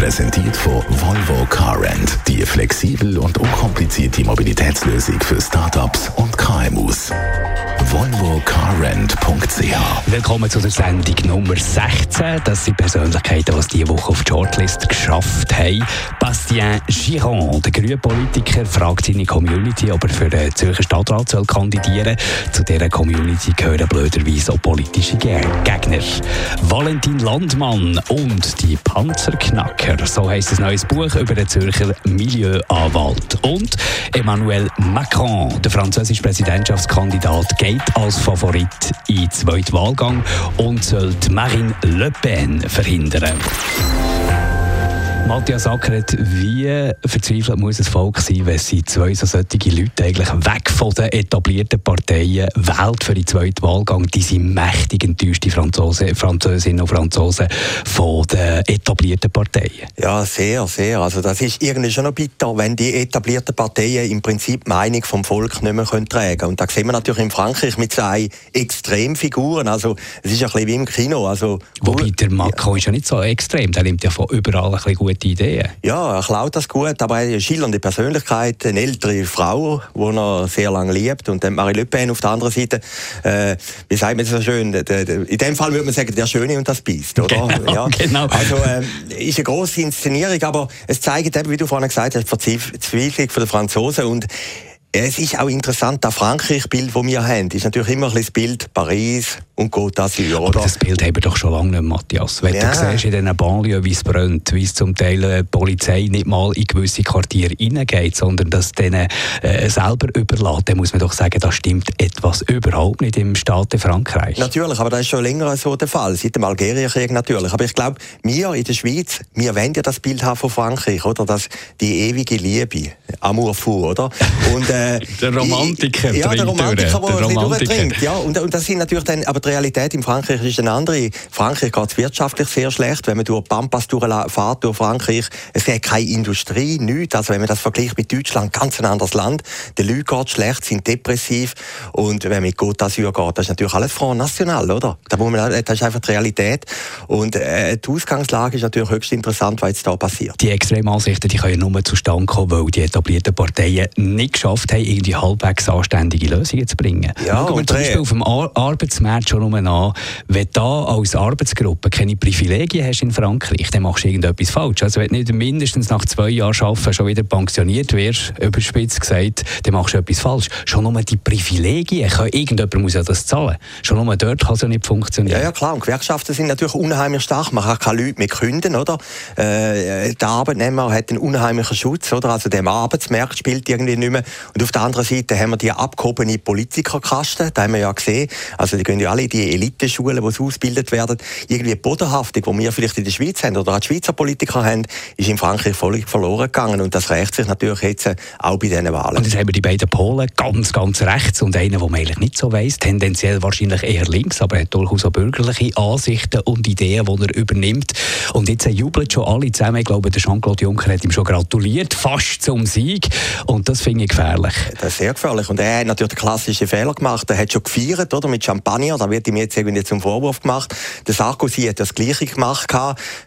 Präsentiert von Volvo Car Rent. Die flexibel und unkomplizierte Mobilitätslösung für Startups und KMUs volvocarrent.ch. Willkommen zu der Sendung Nummer 16. Das sind Persönlichkeiten, die es diese Woche auf die Shortlist geschafft haben. Bastien Giron, der grüne Politiker, fragt seine Community, ob er für den Zürcher Stadtrat soll kandidieren soll. Zu dieser Community gehören blöderweise auch politische Gegner. Valentin Landmann und die Panzerknacker. So heisst ein neues Buch über den Zürcher Milieuanwalt. Und Emmanuel Macron, der französische Präsidentschaftskandidat, geht als Favorit in den zweiten Wahlgang und soll Marine Le Pen verhindern. Matthias Ackeret, wie verzweifelt muss das Volk sein, wenn sie zwei so solche Leute eigentlich weg von den etablierten Parteien wählt für den zweiten Wahlgang? Die sind mächtig enttäuscht, die Franzosen, Französinnen und Franzosen von den etablierten Parteien. Ja, sehr, sehr. Also das ist irgendwie schon noch bitter, wenn die etablierten Parteien im Prinzip die Meinung vom Volk nicht mehr können tragen können. Und da sehen wir natürlich in Frankreich mit zwei Extremfiguren. Also es ist ein bisschen wie im Kino. Also, Wobei der Macron ist ja nicht so extrem, der nimmt ja von überall ein bisschen gut gute Ideen. Ja, er klaut das gut, aber er eine schillernde Persönlichkeit, eine ältere Frau, die er sehr lange liebt. Und dann Marie Le Pen auf der anderen Seite, äh, wie sagt man so schön, in dem Fall würde man sagen, der Schöne und das Biest, oder? Genau, ja. genau. Also, äh, ist eine grosse Inszenierung, aber es zeigt eben, wie du vorhin gesagt hast, die Verzweiflung der Franzosen und es ist auch interessant, das Frankreich-Bild, das wir haben, ist natürlich immer ein das Bild Paris und Côte d'Azur. Aber das Bild haben wir doch schon lange nicht, Matthias. Wenn ja. du siehst in diesen Banlieues, wie es brennt, wie es zum Teil die Polizei nicht mal in gewisse Quartiere reingeht, sondern dass denen äh, selber überlässt, dann muss man doch sagen, da stimmt etwas überhaupt nicht im Staat Frankreich. Natürlich, aber das ist schon länger so der Fall, seit dem Algerienkrieg natürlich. Aber ich glaube, wir in der Schweiz, wir wollen ja das Bild haben von Frankreich, oder? Das, die ewige Liebe, Amour fou, oder? Und, äh, äh, der Romantiker. Ja, der Romantiker, der durchtrinkt. Ja, und, und das sind natürlich dann, aber die Realität in Frankreich ist eine andere. Frankreich geht es wirtschaftlich sehr schlecht. Wenn man durch Pampas durchfährt, durch Frankreich, es gibt keine Industrie, nichts. Also wenn man das vergleicht mit Deutschland, ganz ein anderes Land. Die Leute geht schlecht, sind depressiv. Und wenn man mit Côte d'Azur geht, das ist natürlich alles Front National, oder? Da muss man, das ist einfach die Realität. Und äh, die Ausgangslage ist natürlich höchst interessant, was jetzt da passiert. Die Extremansichten, die können nur zustande kommen, weil die etablierten Parteien nicht geschafft geschafft haben, irgendwie halbwegs anständige Lösungen zu bringen. Ja, Schauen wir zum Beispiel auf dem Ar Arbeitsmarkt schon um an, wenn du als Arbeitsgruppe keine Privilegien hast in Frankreich, dann machst du irgendetwas falsch. Also wenn du nicht mindestens nach zwei Jahren arbeiten schon wieder pensioniert wirst, überspitzt gesagt, dann machst du etwas falsch. Schon nur die Privilegien, irgendjemand muss ja das zahlen. Schon nur dort kann es ja nicht funktionieren. Ja, ja klar, und Gewerkschaften sind natürlich unheimlich stark. Man kann keine Leute mehr künden, oder? Äh, der Arbeitnehmer hat einen unheimlichen Schutz, oder? Also der Arbeitsmarkt spielt irgendwie nicht mehr. Und auf der anderen Seite haben wir die abgehobene Politikerkasten, da haben wir ja gesehen. Also die gehen ja alle die Eliteschulen, wo sie ausgebildet werden. Irgendwie die Bodenhaftung, die wir vielleicht in der Schweiz haben oder auch die Schweizer Politiker haben, ist in Frankreich völlig verloren gegangen. Und das rächt sich natürlich jetzt auch bei diesen Wahlen. Und jetzt haben wir die beiden Polen ganz, ganz rechts und einen, den man eigentlich nicht so weiss, tendenziell wahrscheinlich eher links, aber er hat durchaus auch bürgerliche Ansichten und Ideen, die er übernimmt. Und jetzt jubeln schon alle zusammen. Ich glaube, der Jean-Claude Juncker hat ihm schon gratuliert, fast zum Sieg. Und das finde ich gefährlich gefährlich. Das ist sehr gefährlich. Und er hat natürlich den klassischen Fehler gemacht. Er hat schon gefeiert, oder? Mit Champagner. Da wird ihm jetzt irgendwie zum Vorwurf gemacht. Der Sarkozy hat das Gleiche gemacht,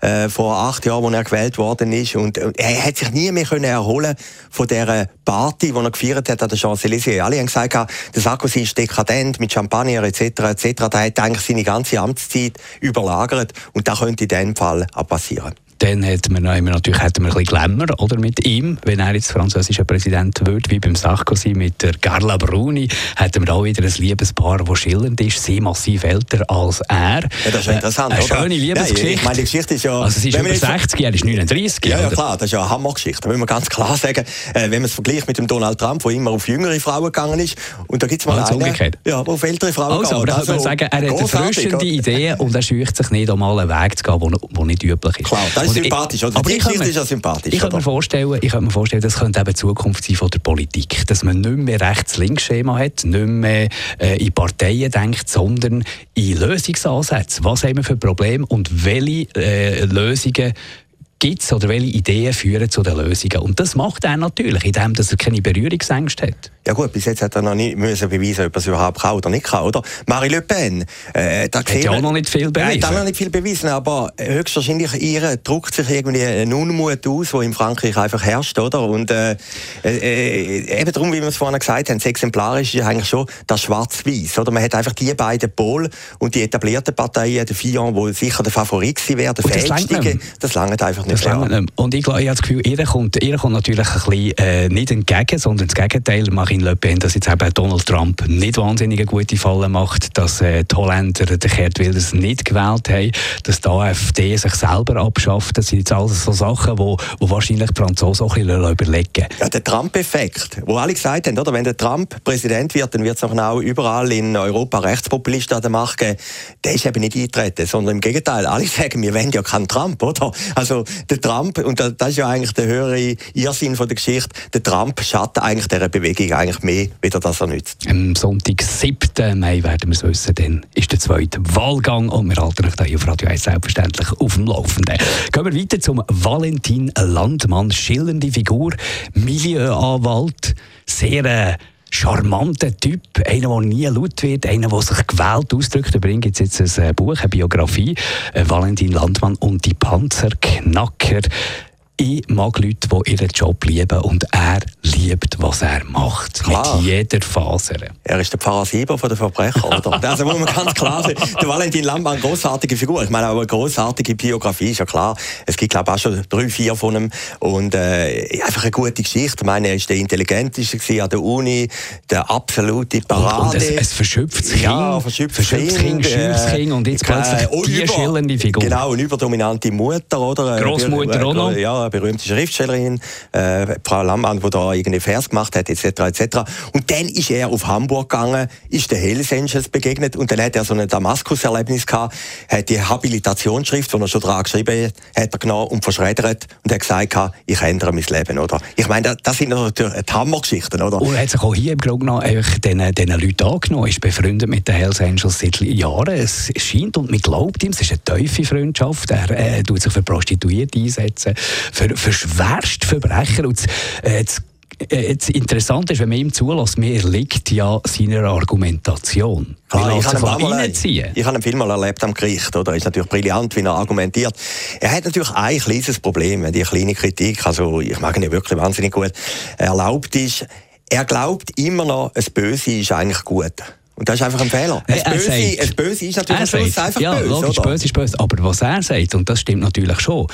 äh, vor acht Jahren, als er gewählt worden ist. Und, und er hat sich nie mehr können erholen von dieser Party, die er gefeiert hat an der Champs-Élysées. Alle haben gesagt, der Sarkozy ist dekadent mit Champagner etc. etc. Da hat eigentlich seine ganze Amtszeit überlagert. Und das könnte in diesem Fall auch passieren dann hätten wir, natürlich hätten wir ein bisschen Glamour oder, mit ihm, wenn er jetzt französischer Präsident wird, wie beim Sarkozy mit der Carla Bruni, hätten wir auch wieder ein Liebespaar, das schillernd ist, sehr massiv älter als er. Ja, das ist ja interessant, Eine schöne Liebesgeschichte. Ja, ich meine, die Geschichte ist ja... Also sie ist über 60, er ist 39. Ja, ja, klar, das ist ja eine Hammergeschichte. Da müssen wir ganz klar sagen, äh, wenn man es vergleicht mit dem Donald Trump, der immer auf jüngere Frauen gegangen ist, und da gibt es mal also einen, ja, der auf ältere Frauen also, geht. Aber also, man sagen, er hat erfrischende Ideen und er scheucht sich nicht, um mal einen Weg zu gehen, der nicht üblich ist. Klar, ist sympathisch, oder? Aber die Geschichte ist ja sympathisch. Ich könnte mir vorstellen, ich könnte mir vorstellen, das könnte eben Zukunft sein von der Politik, dass man nicht mehr Rechts-Links-Schema hat, nicht mehr äh, in Parteien denkt, sondern in Lösungsansätze. Was haben wir für Probleme und welche äh, Lösungen gibt es oder welche Ideen führen zu den Lösungen? Und das macht er natürlich, indem er keine Berührungsängste hat. Ja gut, bis jetzt hat er noch nicht müssen beweisen, ob er es überhaupt kann oder nicht kann, oder? Marie Le Pen, äh, da hat ja auch noch nicht viel bewiesen. Nein, noch nicht viel bewiesen, aber höchstwahrscheinlich ihr druckt sich irgendwie einen Unmut aus, der in Frankreich einfach herrscht, oder? Und äh, äh, eben darum, wie wir es vorhin gesagt haben, das Exemplarisch ist eigentlich schon das Schwarz-Weiß, oder? Man hat einfach die beiden Pole und die etablierten Parteien, der Fillon, wo sicher der Favorit gewesen wäre, der Fähigste, das langt einfach nicht. Nicht. Und ich, ich habe das Gefühl, ihr kommt, ihr kommt natürlich ein bisschen äh, nicht entgegen, sondern das Gegenteil. Marine Le Pen, dass jetzt eben Donald Trump nicht wahnsinnig gute Fallen macht, dass äh, die Holländer den Gerd Wilders nicht gewählt haben, dass die AfD sich selber abschafft. Das sind jetzt alles so Sachen, wo, wo wahrscheinlich die Franzosen auch ein bisschen überlegen Ja, der Trump-Effekt, wo alle gesagt haben, oder? wenn der Trump Präsident wird, dann wird es auch überall in Europa Rechtspopulisten an der Macht geben. Der ist eben nicht eingetreten, sondern im Gegenteil. Alle sagen, wir wollen ja keinen Trump, oder? Also der Trump, und das ist ja eigentlich der höhere Irrsinn von der Geschichte, der Trump schadet eigentlich dieser Bewegung eigentlich mehr, wieder dass er nützt. Am Sonntag, 7. Mai, werden wir es wissen, dann ist der zweite Wahlgang und wir halten euch hier auf Radio 1 selbstverständlich auf dem Laufenden. Gehen wir weiter zum Valentin Landmann, schillernde Figur, Milieuanwalt, sehr äh, charmanter Typ, einer, der nie laut wird, einer, der sich gewählt ausdrückt. Übrigens gibt es jetzt ein äh, Buch, eine Biografie, äh, Valentin Landmann und die Panzerknacker. Ich mag Leute, die ihren Job lieben und er liebt, was er macht. Klar. Mit jeder Faser. Er ist der Pfarrer Sieber von den Verbrechern, oder? also muss man ganz klar sagen, der Valentin Lambert, eine grossartige Figur. Ich meine, auch eine grossartige Biografie, ist ja klar. Es gibt, glaube ich, auch schon drei, vier von ihm. Und äh, einfach eine gute Geschichte. Ich meine, er war der Intelligenteste an der Uni, der absolute Parade. Und, und ein, ein verschöpftes Kind. Ja, verschöpftes, verschöpftes Kind, Kind, äh, kind und jetzt plötzlich äh, die über, schillernde Figur. Genau, eine überdominante Mutter, oder? Großmutter auch noch. Ja, berühmte Schriftstellerin, äh, Frau Lammann, die da irgendwie Vers gemacht hat, etc., etc. Und dann ist er auf Hamburg gegangen, ist der Hells Angels begegnet und dann hat er so ein Damaskus-Erlebnis gehabt, hat die Habilitationsschrift, die er schon dran geschrieben hat, hat er genommen und verschreddert und hat gesagt, ich ändere mein Leben, oder? Ich meine, das sind natürlich die Hammergeschichten, oder? Und er hat sich auch hier im Grunde genommen diesen, diesen Leuten angenommen, ist befreundet mit den Hells Angels seit Jahren. Es scheint und man glaubt ihm, es ist eine tiefe Freundschaft. Er äh, tut sich für Prostituierte einsetzen, für, für Schwerstverbrecher. Und das, äh, das äh, das Interessante ist, wenn man ihm zulässt, man erliegt ja seiner Argumentation. Ah, ich, habe ihn ich habe ihn viel mal erlebt am Gericht. Oder? ist natürlich brillant, wie er argumentiert. Er hat natürlich ein kleines Problem, wenn die kleine Kritik, also ich mag ihn ja wirklich wahnsinnig gut, erlaubt ist. Er glaubt immer noch, das Böse ist eigentlich gut. Und das ist einfach ein Fehler. Das Böse, sagt, Böse ist natürlich am Schluss einfach ja, böse. Logisch, oder? böse ist böse. Aber was er sagt, und das stimmt natürlich schon,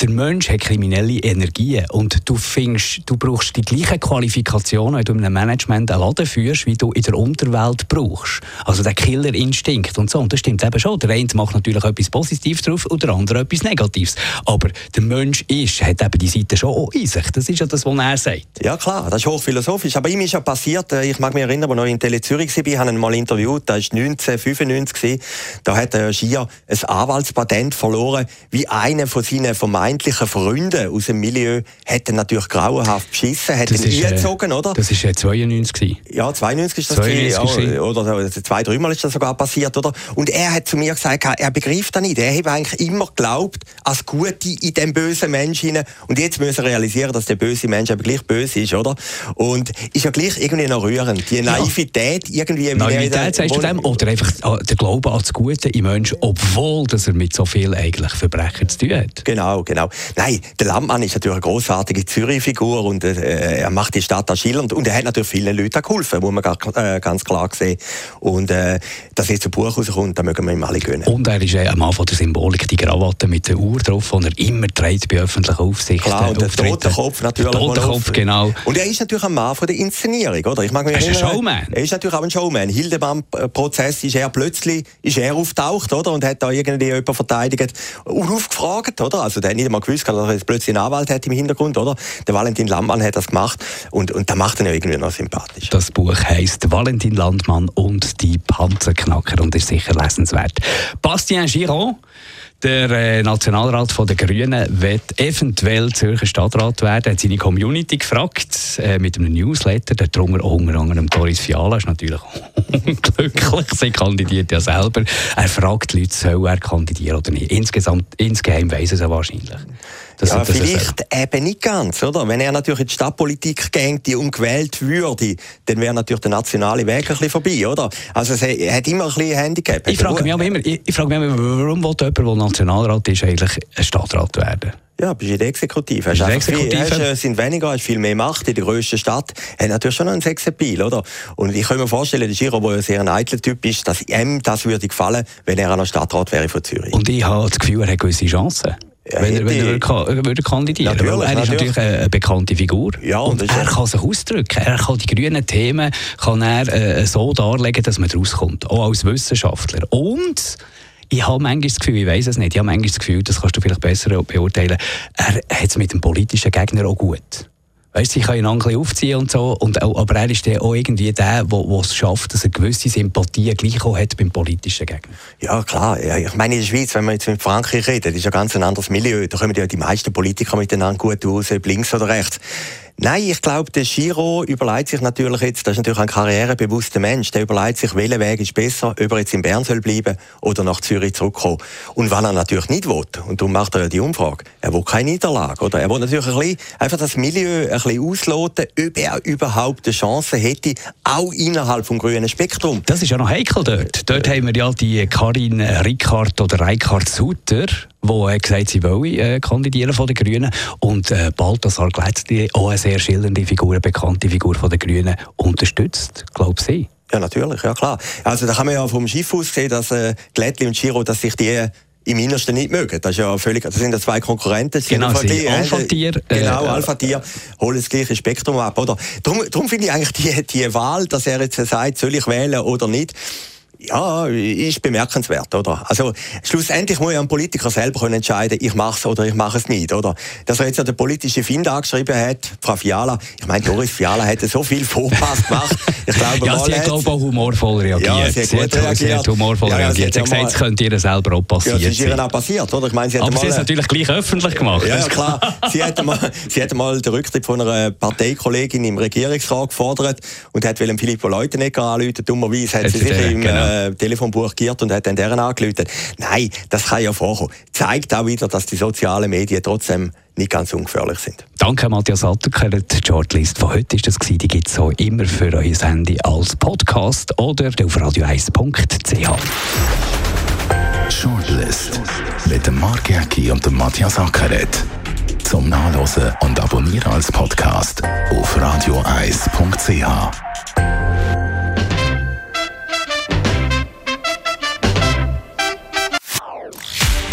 der Mensch hat kriminelle Energien und du findest, du brauchst die gleichen Qualifikationen, wenn du in einem Management einen Laden führst, wie du in der Unterwelt brauchst. Also der Killerinstinkt und so. Und das stimmt eben schon. Der eine macht natürlich etwas Positives drauf und der andere etwas Negatives. Aber der Mensch ist, hat eben die Seite schon auch in sich. Das ist ja das, was er sagt. Ja klar, das ist hochphilosophisch. Aber ihm ist ja passiert, äh, ich mag mich erinnern, als ich in Tele Zürich war, ich habe ihn mal interviewt, das war 1995, da hat er schier ein Anwaltspatent verloren, wie einer von seinen vermeintlichen vermeintlichen Freunde aus dem Milieu hätten natürlich grauenhaft beschissen, hätten ihn eingezogen, oder? Das war ja 92 Ja, 92 ist das 92 gewesen, ja, oder zwei, dreimal ist das sogar passiert, oder? Und er hat zu mir gesagt, er begreift das nicht. Er hat eigentlich immer geglaubt, als Gute in dem bösen Menschen Und jetzt müssen er realisieren, dass der böse Mensch aber gleich böse ist, oder? Und ist ja gleich irgendwie noch rührend. Die Naivität ja. irgendwie... Naivität sagst du dem? Oder einfach der Glaube an das Gute im Menschen, obwohl dass er mit so viel eigentlich Verbrechen zu tun hat. Genau, genau genau. Nein, der Landmann ist natürlich eine großartige Zürich-Figur und äh, er macht die Stadt auch schillernd und er hat natürlich vielen Leuten geholfen, muss man gar, äh, ganz klar sehen. Und äh, dass jetzt ein Buch rauskommt, da mögen wir ihm alle gönnen. Und er ist äh, am Anfang der Symbolik, die Krawatte mit der Uhr drauf, die er immer trägt bei öffentlichen Aufsichten. Klar, und der Totenkopf natürlich. Der Totenkopf, genau. Und er ist natürlich ein Mann von der Inszenierung, oder? Ich mag mich er ist ein Showman. Er ist natürlich auch ein Showman. Hildebrand-Prozess ist er plötzlich ist er auftaucht, oder? Und hat da irgendwie jemanden verteidigt und aufgefragt, oder? Also hat nicht einmal gewusst, dass er jetzt plötzlich einen Anwalt hat im Hintergrund, oder? Der Valentin Landmann hat das gemacht und, und der macht ihn ja irgendwie noch sympathisch. Das Buch heisst Valentin Landmann und die Panzerknacker und ist sicher lesenswert. Bastien Giron Der äh, Nationalrat der Grünen wird eventuell Zürcher Stadtrat werden. Er hat seine Community gefragt äh, mit einem Newsletter. Der drunter unter anderem Doris Fiala ist natürlich unglücklich. Sie kandidiert ja selber. Er fragt die Leute, soll er kandidieren oder nicht. Insgesamt, insgeheim weiss er es wahrscheinlich. Das, ja, das vielleicht eben nicht ganz, oder? Wenn er natürlich in die Stadtpolitik gängte und gewählt würde, dann wäre natürlich der nationale Weg ein bisschen vorbei, oder? Also es hat immer ein bisschen Handicap. Ich frage mich aber immer, ich, ich frage mich immer, warum will jemand, der Nationalrat ist, eigentlich ein Stadtrat werden? Ja, bist in der Exekutive. Hast Exekutive. Viel, hast, äh, sind weniger, hast viel mehr Macht in der grössten Stadt. Hat natürlich schon einen Sexappeal, oder? Und ich kann mir vorstellen, der Giro, der ein sehr ein eitler Typ ist, dass ihm das würde gefallen, wenn er an der Stadtrat wäre von Zürich. Und ich habe das Gefühl, er hat gewisse Chancen. Wenn, er, wenn er würde, würde kandidieren würde. Er ist natürlich eine bekannte Figur. Ja, und, und er kann sich ausdrücken. Er kann die grünen Themen kann er, äh, so darlegen, dass man rauskommt. Auch als Wissenschaftler. Und ich habe manchmal das Gefühl, ich weiß es nicht, ich habe manchmal das Gefühl, das kannst du vielleicht besser beurteilen, er hat es mit dem politischen Gegner auch gut. Weißt, sie können ihn ein bisschen aufziehen und so, und, aber er ist auch irgendwie der, der es schafft, dass er gewisse Sympathien gleich auch hat beim politischen Gegner. Ja, klar. Ich meine, in der Schweiz, wenn wir jetzt mit Frankreich reden, das ist ja ganz ein anderes Milieu. Da kommen ja die meisten Politiker miteinander gut aus, ob links oder rechts. Nein, ich glaube, der Giro überlegt sich natürlich jetzt, das ist natürlich ein karrierebewusster Mensch, der überlegt sich, welcher Weg ist besser, ob er jetzt in Bern soll bleiben oder nach Zürich zurückkommen. Und wenn er natürlich nicht will, und darum macht er ja die Umfrage, er will keine Niederlage, oder? Er will natürlich ein bisschen, einfach das Milieu ein bisschen ausloten, ob er überhaupt eine Chance hätte, auch innerhalb vom grünen Spektrum. Das ist ja noch heikel dort. Dort haben wir ja die Karin Rickard oder Reikard Sutter, die äh, gesagt sie wollen äh, kandidieren von den Grünen. Und äh, Balthasar Glätzli, auch eine sehr schillernde Figur, eine bekannte Figur von den Grünen, unterstützt, glaube ich. Ja, natürlich, ja klar. Also da kann man ja vom Schiff aus sehen, dass äh, Glättli und Giro, dass sich die im Innersten nicht mögen. Das ist ja völlig, das sind ja zwei Konkurrenten. Genau, sie Alpha-Tier. Genau, äh, Alpha-Tier, holen das gleiche Spektrum ab, oder? Darum, darum finde ich eigentlich die, die Wahl, dass er jetzt sagt, soll ich wählen oder nicht, ja, ist bemerkenswert, oder? Also, schlussendlich muss ja ein Politiker selber können entscheiden, ich mache es oder ich mache es nicht, oder? Dass er jetzt ja der politische Find angeschrieben hat, Frau Fiala, ich meine, Doris Fiala hätte so viel Vorpass gemacht. Ich glaube, ja, sie hat, glaube auch humorvoll reagiert. Ja, sie hat, sie hat, reagiert. Sie hat humorvoll ja, reagiert. Sie hat gesagt, es könnte ihr selber auch passieren. Ja, es ist ihr auch passiert, oder? Ich meine, sie hat Aber sie hat es natürlich gleich öffentlich gemacht. Ja, ja klar. sie hat mal, sie hat mal den Rücktritt von einer Parteikollegin im Regierungsrat gefordert und hat Philipp Leutenegger anrufen. Dummerweise hat sie sich im genau. Äh, Telefonbuch durchgiert und hat dann deren angelötet. Nein, das kann ja vorkommen. Zeigt auch wieder, dass die sozialen Medien trotzdem nicht ganz ungefährlich sind. Danke, Matthias Atterker. Die Shortlist von heute ist das gewesen. Die gibt es auch immer für euer Handy als Podcast oder auf radio1.ch. Shortlist mit dem Mark Jäcki und dem Matthias Ackeret. Zum Nachlesen und Abonnieren als Podcast auf radio1.ch.